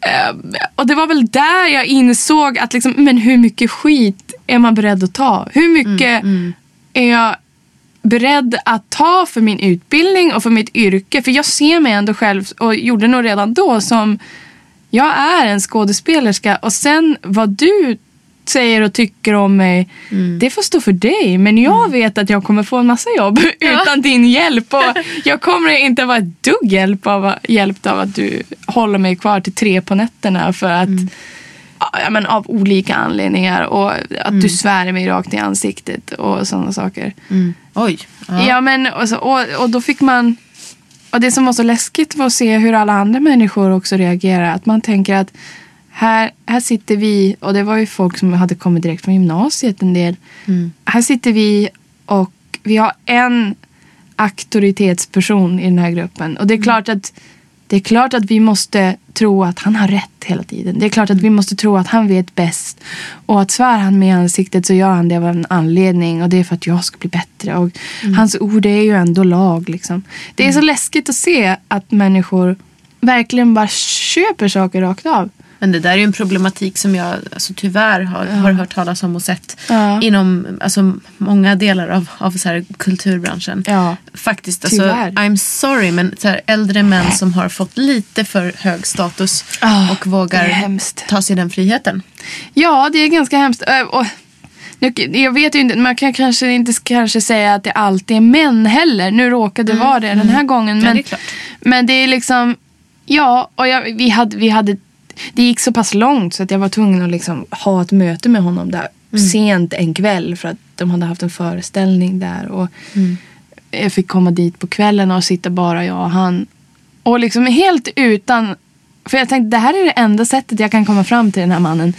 eh, och det var väl där jag insåg att liksom, men hur mycket skit är man beredd att ta? Hur mycket är jag beredd att ta för min utbildning och för mitt yrke? För jag ser mig ändå själv, och gjorde nog redan då, som jag är en skådespelerska. Och sen vad du säger och tycker om mig, det får stå för dig. Men jag vet att jag kommer få en massa jobb utan din hjälp. Och jag kommer inte vara ett dugg hjälp av, hjälpt av att du håller mig kvar till tre på nätterna för att Ja, men av olika anledningar och att du svär mig rakt i ansiktet och sådana saker. Oj. Ja. Ja, men och, så, och, och då fick man och det som var så läskigt var att se hur alla andra människor också reagerar. Att man tänker att här, här sitter vi, och det var ju folk som hade kommit direkt från gymnasiet en del. Här sitter vi och vi har en auktoritetsperson i den här gruppen. Och det är klart att det är klart att vi måste tro att han har rätt hela tiden. Det är klart att vi måste tro att han vet bäst. Och att svär han med i ansiktet så gör han det av en anledning. Och det är för att jag ska bli bättre. Och hans ord är ju ändå lag. Liksom. Det är så läskigt att se att människor verkligen bara köper saker rakt av. Men det där är ju en problematik som jag alltså, tyvärr har, har hört talas om och sett Ja. inom alltså, många delar av, av så här, kulturbranschen. Ja. Faktiskt, alltså, Tyvärr. I'm sorry men så här, äldre män som har fått lite för hög status Ja, och det vågar ta sig den friheten. Ja, det är ganska hemskt. Och, nu, jag vet ju inte, man kan kanske inte kanske säga att det alltid är män heller. Nu råkade det vara det den här gången. Ja, Men, det är klart. men det är liksom, ja, och jag, vi, hade, vi hade, det gick så pass långt så att jag var tvungen att liksom ha ett möte med honom där sent en kväll för att de hade haft en föreställning där. Och Jag fick komma dit på kvällen och sitta bara jag och han. Och liksom helt utan för jag tänkte det här är det enda sättet jag kan komma fram till den här mannen.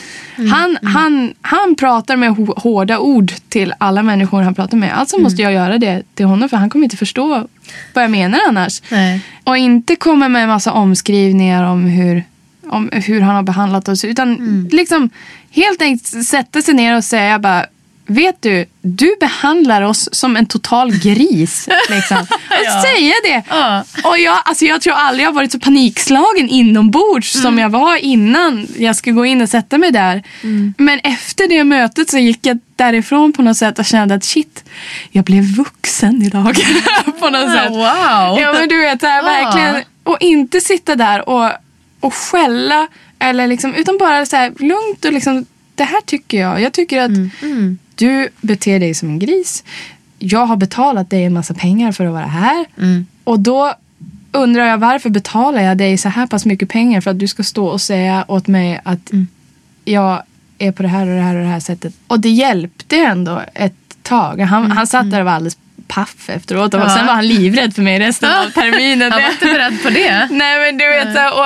Han, Han, han pratar med hå- hårda ord till alla människor han pratar med. Alltså måste jag göra det till honom för han kommer inte förstå vad jag menar annars. Nej. Och inte komma med en massa omskrivningar om hur, om hur han har behandlat oss. Utan liksom helt enkelt sätta sig ner och säga bara Vet du, du behandlar oss som en total gris. Liksom. Och säga det. Ja. Och jag, alltså jag tror aldrig jag har varit så panikslagen inombords som jag var innan jag skulle gå in och sätta mig där. Men efter det mötet så gick jag därifrån på något sätt och kände att shit, jag blev vuxen idag. på något sätt. Wow! Ja men du vet, här, Ja. verkligen. Och inte sitta där och, och skälla. Eller liksom, utan bara så här, lugnt och liksom, det här tycker jag. Jag tycker att du beter dig som en gris. Jag har betalat dig en massa pengar för att vara här. Och då undrar jag varför betalar jag dig så här pass mycket pengar för att du ska stå och säga åt mig att jag är på det här och det här och det här sättet. Och det hjälpte ändå ett tag. Han, han satt där och var alldeles paff efteråt. Och Ja. sen var han livrädd för mig resten av terminen. Jag var inte beredd på det. Nej men du vet, så- och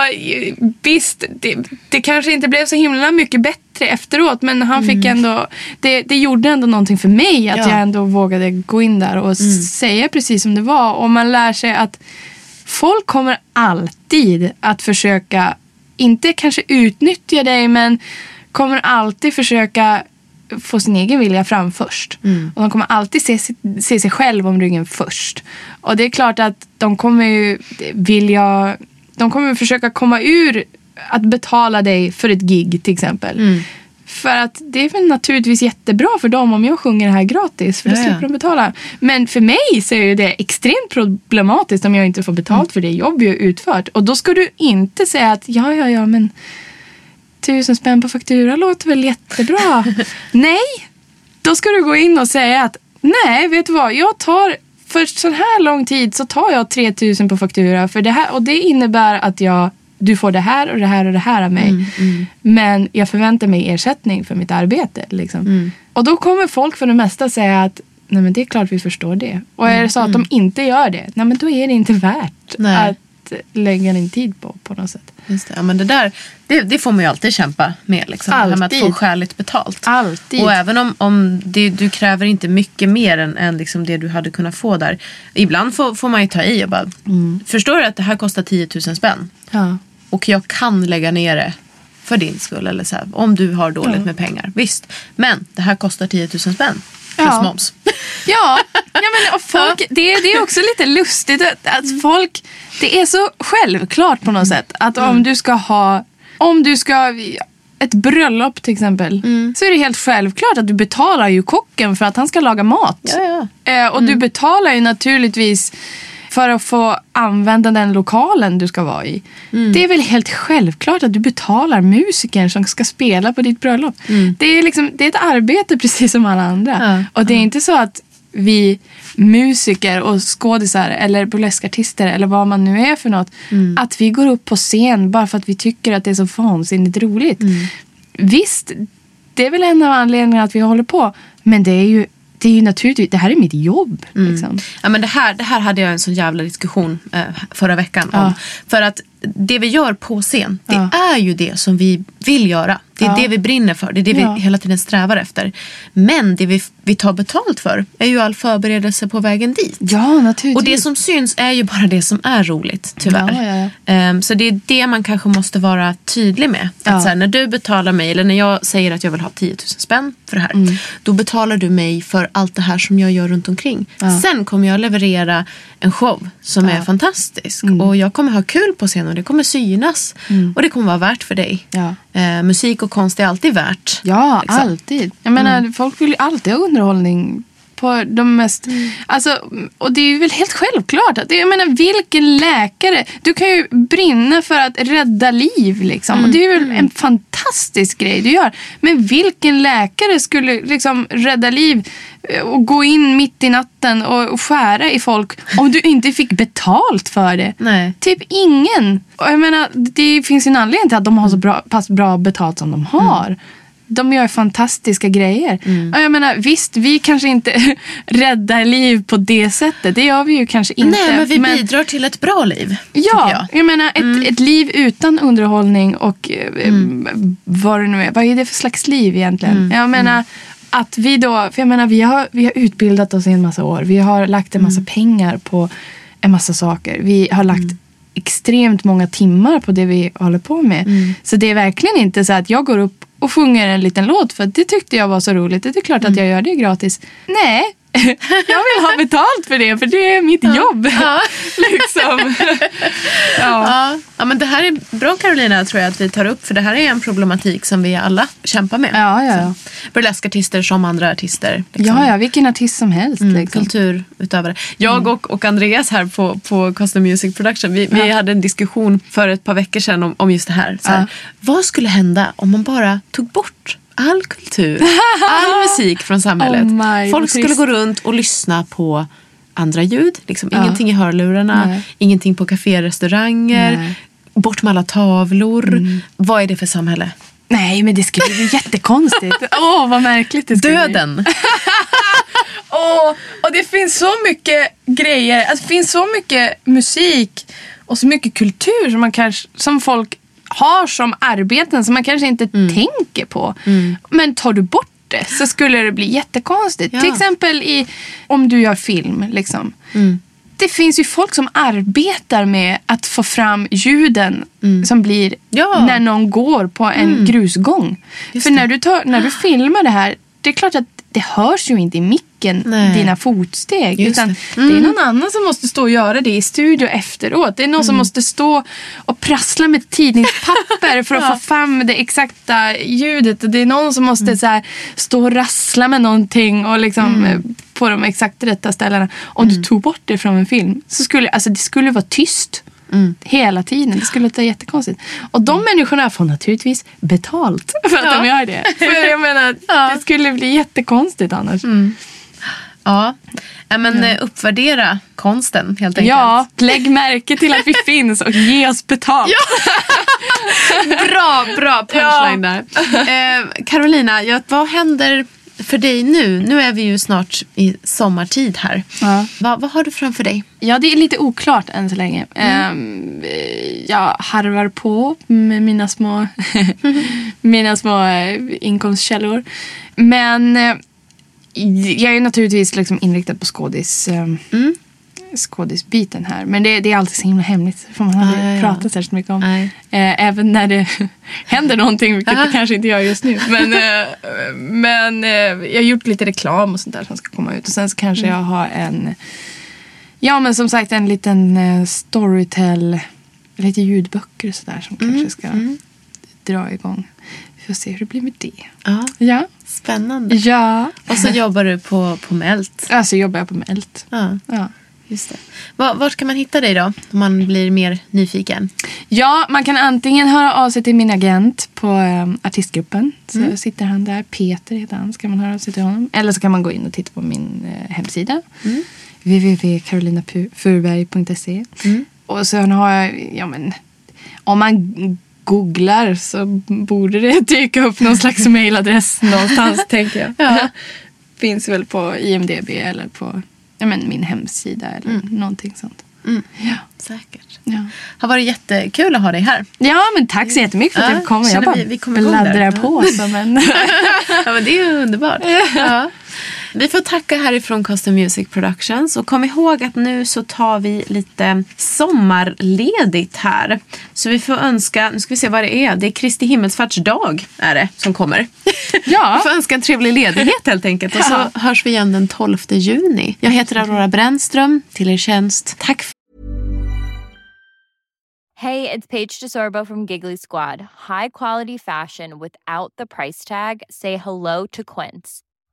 visst, det, det kanske inte blev så himla mycket bättre efteråt men han fick ändå, det, det gjorde ändå någonting för mig att Ja. jag ändå vågade gå in där och säga precis som det var. Och man lär sig att folk kommer alltid att försöka, inte kanske utnyttja dig men kommer alltid försöka få sin egen vilja fram först. Och de kommer alltid se, sig- se sig själv om ryggen först. Och det är klart att de kommer ju vilja, de kommer försöka komma ur att betala dig för ett gig till exempel. För att det är väl naturligtvis jättebra för dem om jag sjunger det här gratis. För då slipper de betala. Men för mig så är det extremt problematiskt om jag inte får betalt för det jobb jag utfört. Och då ska du inte säga att ja, ja, ja, men tusen spänn på faktura låter väl jättebra. nej, då ska du gå in och säga att nej, vet du vad, jag tar för så här lång tid så tar jag 3000 på faktura för det här och det innebär att jag du får det här och det här och det här av mig. Men jag förväntar mig ersättning för mitt arbete. Liksom. Och då kommer folk för det mesta säga att nej men det är klart vi förstår det. Och är det så att de inte gör det, nej men då är det inte värt Nej. att lägga din tid på på något sätt. Just det. Ja, men det där det, det får man ju alltid kämpa med. Liksom. Det här med att Alltid. få skäligt betalt. Alltid. Och även om, om det, du kräver inte mycket mer än, än liksom det du hade kunnat få där. Ibland får, får man ju ta i och bara, förstår du att det här kostar 10 000 spänn? Ja. Och jag kan lägga ner det för din skull. Eller så här, om du har dåligt med pengar. Visst, men det här kostar 10 000 spänn. Plus Ja. moms. Ja, ja men folk, det, det är också lite lustigt att, att folk, det är så självklart på något sätt att om du ska ha, om du ska ett bröllop till exempel så är det helt självklart att du betalar ju kocken för att han ska laga mat. Ja, ja. Eh, och du betalar ju naturligtvis för att få använda den lokalen du ska vara i. Det är väl helt självklart att du betalar musikern som ska spela på ditt bröllop. Det, är liksom, det är ett arbete precis som alla andra. Ja, Och det är inte så att vi musiker och skådisar eller burleskartister eller vad man nu är för något. Att vi går upp på scen bara för att vi tycker att det är så vansinnigt roligt. Visst, det är väl en av anledningarna att vi håller på. Men det är ju, det är ju naturligtvis, det här är mitt jobb. Liksom. Ja, men det, här, det här hade jag en sån jävla diskussion eh, förra veckan om. Ja. För att det vi gör på scen, det Ja. är ju det som vi vill göra. Det är Ja. det vi brinner för, det är det Ja. vi hela tiden strävar efter. Men det vi, vi tar betalt för är ju all förberedelse på vägen dit. Ja, naturligtvis. Och det som syns är ju bara det som är roligt, tyvärr. Ja, Ehm, så det är det man kanske måste vara tydlig med. Att så här, när du betalar mig, eller när jag säger att jag vill ha 10 000 spänn för det här. Mm. Då betalar du mig för allt det här som jag gör runt omkring. Sen kommer jag leverera en show som är fantastisk. Mm. Och jag kommer ha kul på scen och det kommer synas. Och det kommer vara värt för dig. Eh, musik och konst är alltid värt. Ja, liksom. alltid. Jag menar, folk vill ju alltid ha underhållning på de mest... Alltså, och det är väl helt självklart. Att, jag menar, vilken läkare... Du kan ju brinna för att rädda liv. Liksom. Och det är väl en fantastisk grej du gör. Men vilken läkare skulle liksom rädda liv eh, och gå in mitt i natten och, och skära i folk om du inte fick betalt för det? Nej. Typ ingen. Och jag menar, det finns ju en anledning till att de har så bra, pass bra betalt som de har. De gör fantastiska grejer. Och jag menar, visst, vi kanske inte räddar liv på det sättet. Det gör vi ju kanske inte. Nej, men vi bidrar till ett bra liv. Ja, jag. jag. menar ett, ett liv utan underhållning och eh, vad det nu är. Vad är det för slags liv egentligen? Jag menar att vi då, för jag menar vi har, vi har utbildat oss i en massa år. Vi har lagt en massa pengar på en massa saker. Vi har lagt extremt många timmar på det vi håller på med. Så det är verkligen inte så att jag går upp och sjunger en liten låt för det tyckte jag var så roligt. Det är klart att jag gör det gratis. Nej, jag vill ha betalt för det för det är mitt jobb. liksom. ja. Ja, ja, men det här är bra Carolina tror jag att vi tar upp för det här är en problematik som vi alla kämpar med. Ja, ja, ja. Burleskartister som andra artister. liksom. Ja, ja, vilken artist som helst. Mm, Liksom. Kulturutövare. Jag och, och Andreas här på, på Custom Music Production, vi, vi hade en diskussion för ett par veckor sedan om, om just det här. Så här Ja. Vad skulle hända om man bara tog bort all kultur, all musik från samhället? Oh Folk skulle gå runt och lyssna på andra ljud, liksom. Ja. ingenting i hörlurarna, Nej. ingenting på kaférestauranger, Nej. Mm. bort med alla tavlor. Vad är det för samhälle? Nej, men det skulle bli jättekonstigt. Åh, vad märkligt det skulle bli. Döden! Åh, och det finns så mycket grejer. Alltså, det finns så mycket musik och så mycket kultur som, man kanske, som folk har som arbeten som man kanske inte tänker på. Men tar du bort det så skulle det bli jättekonstigt. Ja. Till exempel i, om du gör film. Liksom. Det finns ju folk som arbetar med att få fram ljuden som blir Ja. när någon går på en grusgång. För när du, tar, när du filmar det här, det är klart att det hörs ju inte i micken, Nej. dina fotsteg. Just utan det. det. är någon annan som måste stå och göra det i studio efteråt. Det är någon som måste stå och prassla med tidningspapper för att få fram det exakta ljudet. Det är någon som måste så här, stå och rassla med någonting och liksom, eh, på de exakt rätta ställena. Om du tog bort det från en film så skulle alltså, det skulle vara tyst. Hela tiden. Det skulle låta jättekonstigt. Och de människorna får naturligtvis betalt för att Ja. de gör det. För jag menar, det skulle bli jättekonstigt annars. Ja, ja men eh, uppvärdera konsten helt enkelt. Ja, lägg märke till att vi finns och ge oss betalt. Bra, bra punchline där. Eh, Carolina, ja, vad händer för dig nu? Nu är vi ju snart i sommartid här. Ja. Va, vad har du framför dig? Ja, det är lite oklart än så länge. Ehm, eh, jag harvar på med mina små, mina små eh, inkomstkällor. Men eh, jag är naturligtvis liksom inriktad på skådis, ehm, skådisbiten här. Men det, det är alltid så himla hemligt. För man aldrig Ja, ja, ja. pratat särskilt mycket om. Eh, även när det händer någonting, vilket Aha. det kanske inte gör just nu. Men, eh, men eh, jag har gjort lite reklam och sånt där som ska komma ut. Och sen så kanske jag har en Ja men som sagt en liten eh, storytell, lite ljudböcker och sådär som kanske ska dra igång. Vi får se hur det blir med det. Ja, Ja. spännande. Ja. Och så jobbar du på, på Melt. Alltså jobbar jag på Melt. Ja, Ja. Just det. Va, vart kan man hitta dig då? Om man blir mer nyfiken. ja, man kan antingen höra av sig till min agent på eh, artistgruppen. Så sitter han där, Peter heter han, ska man höra av sig till honom. Eller så kan man gå in och titta på min eh, hemsida. www.carolinafurberg.se Och sen har jag, ja men, om man googlar så borde det dyka upp någon slags mailadress någonstans tänker jag. Ja. finns väl på IMDB eller på ja, men, min hemsida eller Mm. någonting sånt. Ja. Säkert. Ja. Har varit jättekul att ha dig här. ja, men tack så jättemycket för att Ja, jag kom. Jag bara vi- vi bladdrar på som en... Ja, men det är ju underbart. Ja. Vi får tacka härifrån Custom Music Productions och kom ihåg att nu så tar vi lite sommarledigt här. Så vi får önska, nu ska vi se vad det är, det är Kristi himmelsfärdsdag är det som kommer. Ja. Vi får önska en trevlig ledighet helt enkelt och så Ja. hörs vi igen den 12 juni. Jag heter Aurora Brännström, till er tjänst. Tack för Hey, it's Paige DeSorbo from Giggly Squad. High quality fashion without the price tag. Say hello to Quince.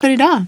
För idag.